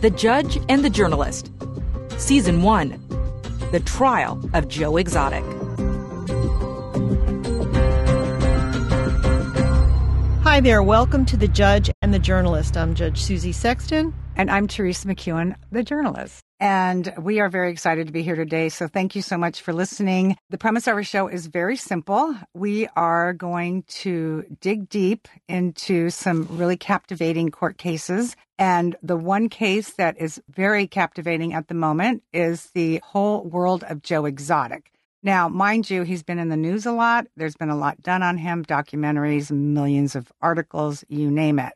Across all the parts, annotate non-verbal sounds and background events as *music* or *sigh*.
The Judge and the Journalist, Season 1 The Trial of Joe Exotic. Hi there. Welcome to The Judge and the Journalist. I'm Judge Susie Sexton. And I'm Teresa McEwen, the journalist. And we are very excited to be here today. So thank you so much for listening. The premise of our show is very simple. We are going to dig deep into some really captivating court cases. And the one case that is very captivating at the moment is the whole world of Joe Exotic. Now, mind you, he's been in the news a lot. There's been a lot done on him, documentaries, millions of articles, you name it.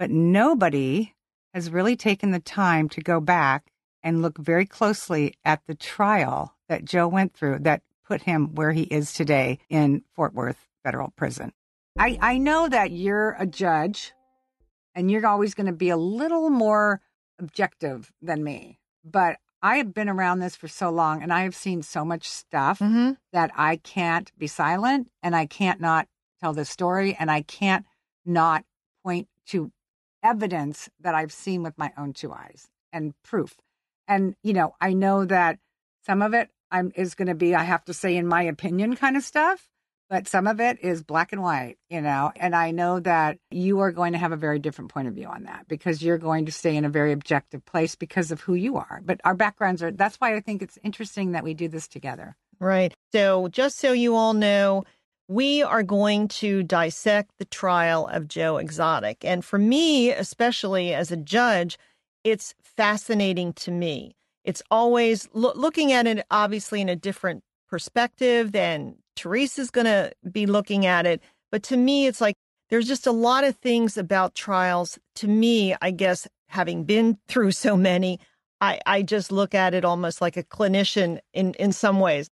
But nobody has really taken the time to go back and look very closely at the trial that Joe went through that put him where he is today in Fort Worth Federal Prison. I, I know that you're a judge and you're always going to be a little more objective than me, but I have been around this for so long and I have seen so much stuff Mm-hmm. that I can't be silent and I can't not tell this story and I can't not point to evidence that I've seen with my own two eyes and proof. And you know, I know that some of it I'm is going to be I have to say in my opinion kind of stuff, but some of it is black and white, you know. And I know that you are going to have a very different point of view on that because you're going to stay in a very objective place because of who you are. But our backgrounds are that's why I think it's interesting that we do this together. Right. So, just so you all know, we are going to dissect the trial of Joe Exotic. And for me, especially as a judge, it's fascinating to me. It's always loo- looking at it, obviously, in a different perspective than Teresa's going to be looking at it. But to me, it's like there's just a lot of things about trials. To me, I guess, having been *laughs* through so many, I, I just look at it almost like a clinician in, in some ways.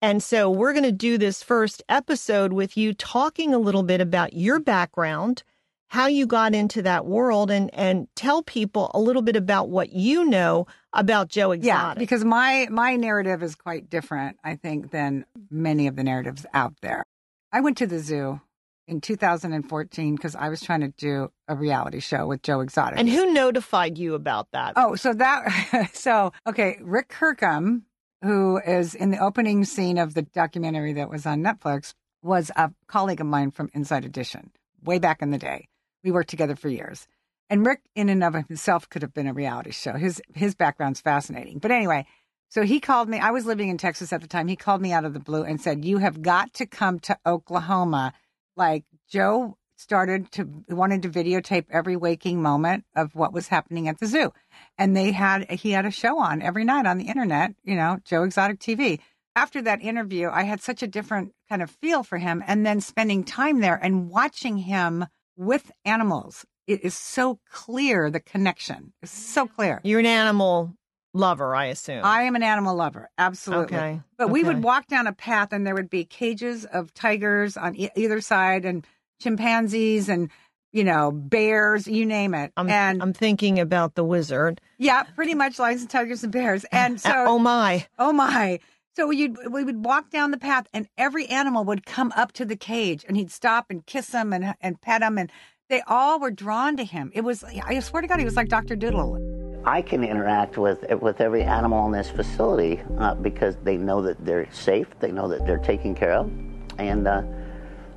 And so we're going to do this first episode with you talking a little bit about your background, how you got into that world, and and tell people a little bit about what you know about Joe Exotic. Yeah, because my my narrative is quite different, I think, than many of the narratives out there. I went to the zoo in 2014 because I was trying to do a reality show with Joe Exotic. and who notified you about that? Oh, so that *laughs* so okay, Rick Kirkham, who is in the opening scene of the documentary that was on Netflix, was a colleague of mine from Inside Edition way back in the day. We worked together for years. And Rick in and of himself could have been a reality show. His his background's fascinating. But anyway, so he called me. I was living in Texas at the time. He called me out of the blue and said, "You have got to come to Oklahoma." Like Joe started to wanted to videotape every waking moment of what was happening at the zoo. And they had he had a show on every night on the internet, you know, Joe Exotic TV. After that interview, I had such a different kind of feel for him and then spending time there and watching him with animals. It is so clear the connection. It's so clear. You're an animal lover, I assume. I am an animal lover, absolutely. Okay, But we would walk down a path and there would be cages of tigers on e- either side and chimpanzees and, you know, bears, you name it. I'm, and I'm thinking about the wizard. yeah, pretty much lions and tigers and bears. And *laughs* so, Uh, oh my. oh my. So we we would walk down the path and every animal would come up to the cage and he'd stop and kiss them and, and pet them. And they all were drawn to him. It was, I swear to God, he was like Dr. Doodle. I can interact with with every animal in this facility uh, because they know that they're safe, they know that they're taken care of, and uh,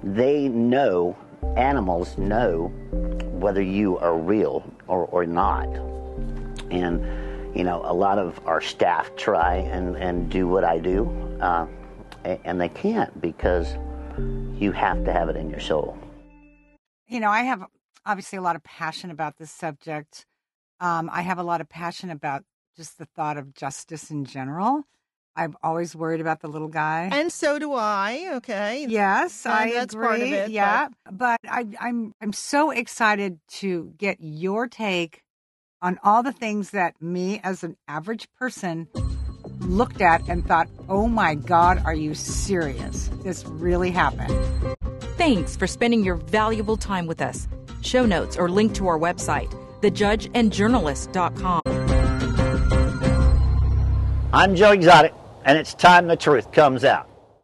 they know animals know whether you are real or, or not. And you know, a lot of our staff try and, and do what I do, uh, a- and they can't because you have to have it in your soul. you know, I have obviously a lot of passion about this subject. Um, I have a lot of passion about just the thought of justice in general. I've always worried about the little guy. And so do I. Okay. yes, and I that's agree. part of it, but- yeah, but, I, I'm I'm so excited to get your take on all the things that me, as an average person, looked at and thought, "Oh my God, are you serious? This really happened." Thanks for spending your valuable time with us. Show notes or link to our website, thejudgeandjournalist.com. I'm Joe Exotic, and it's time the truth comes out.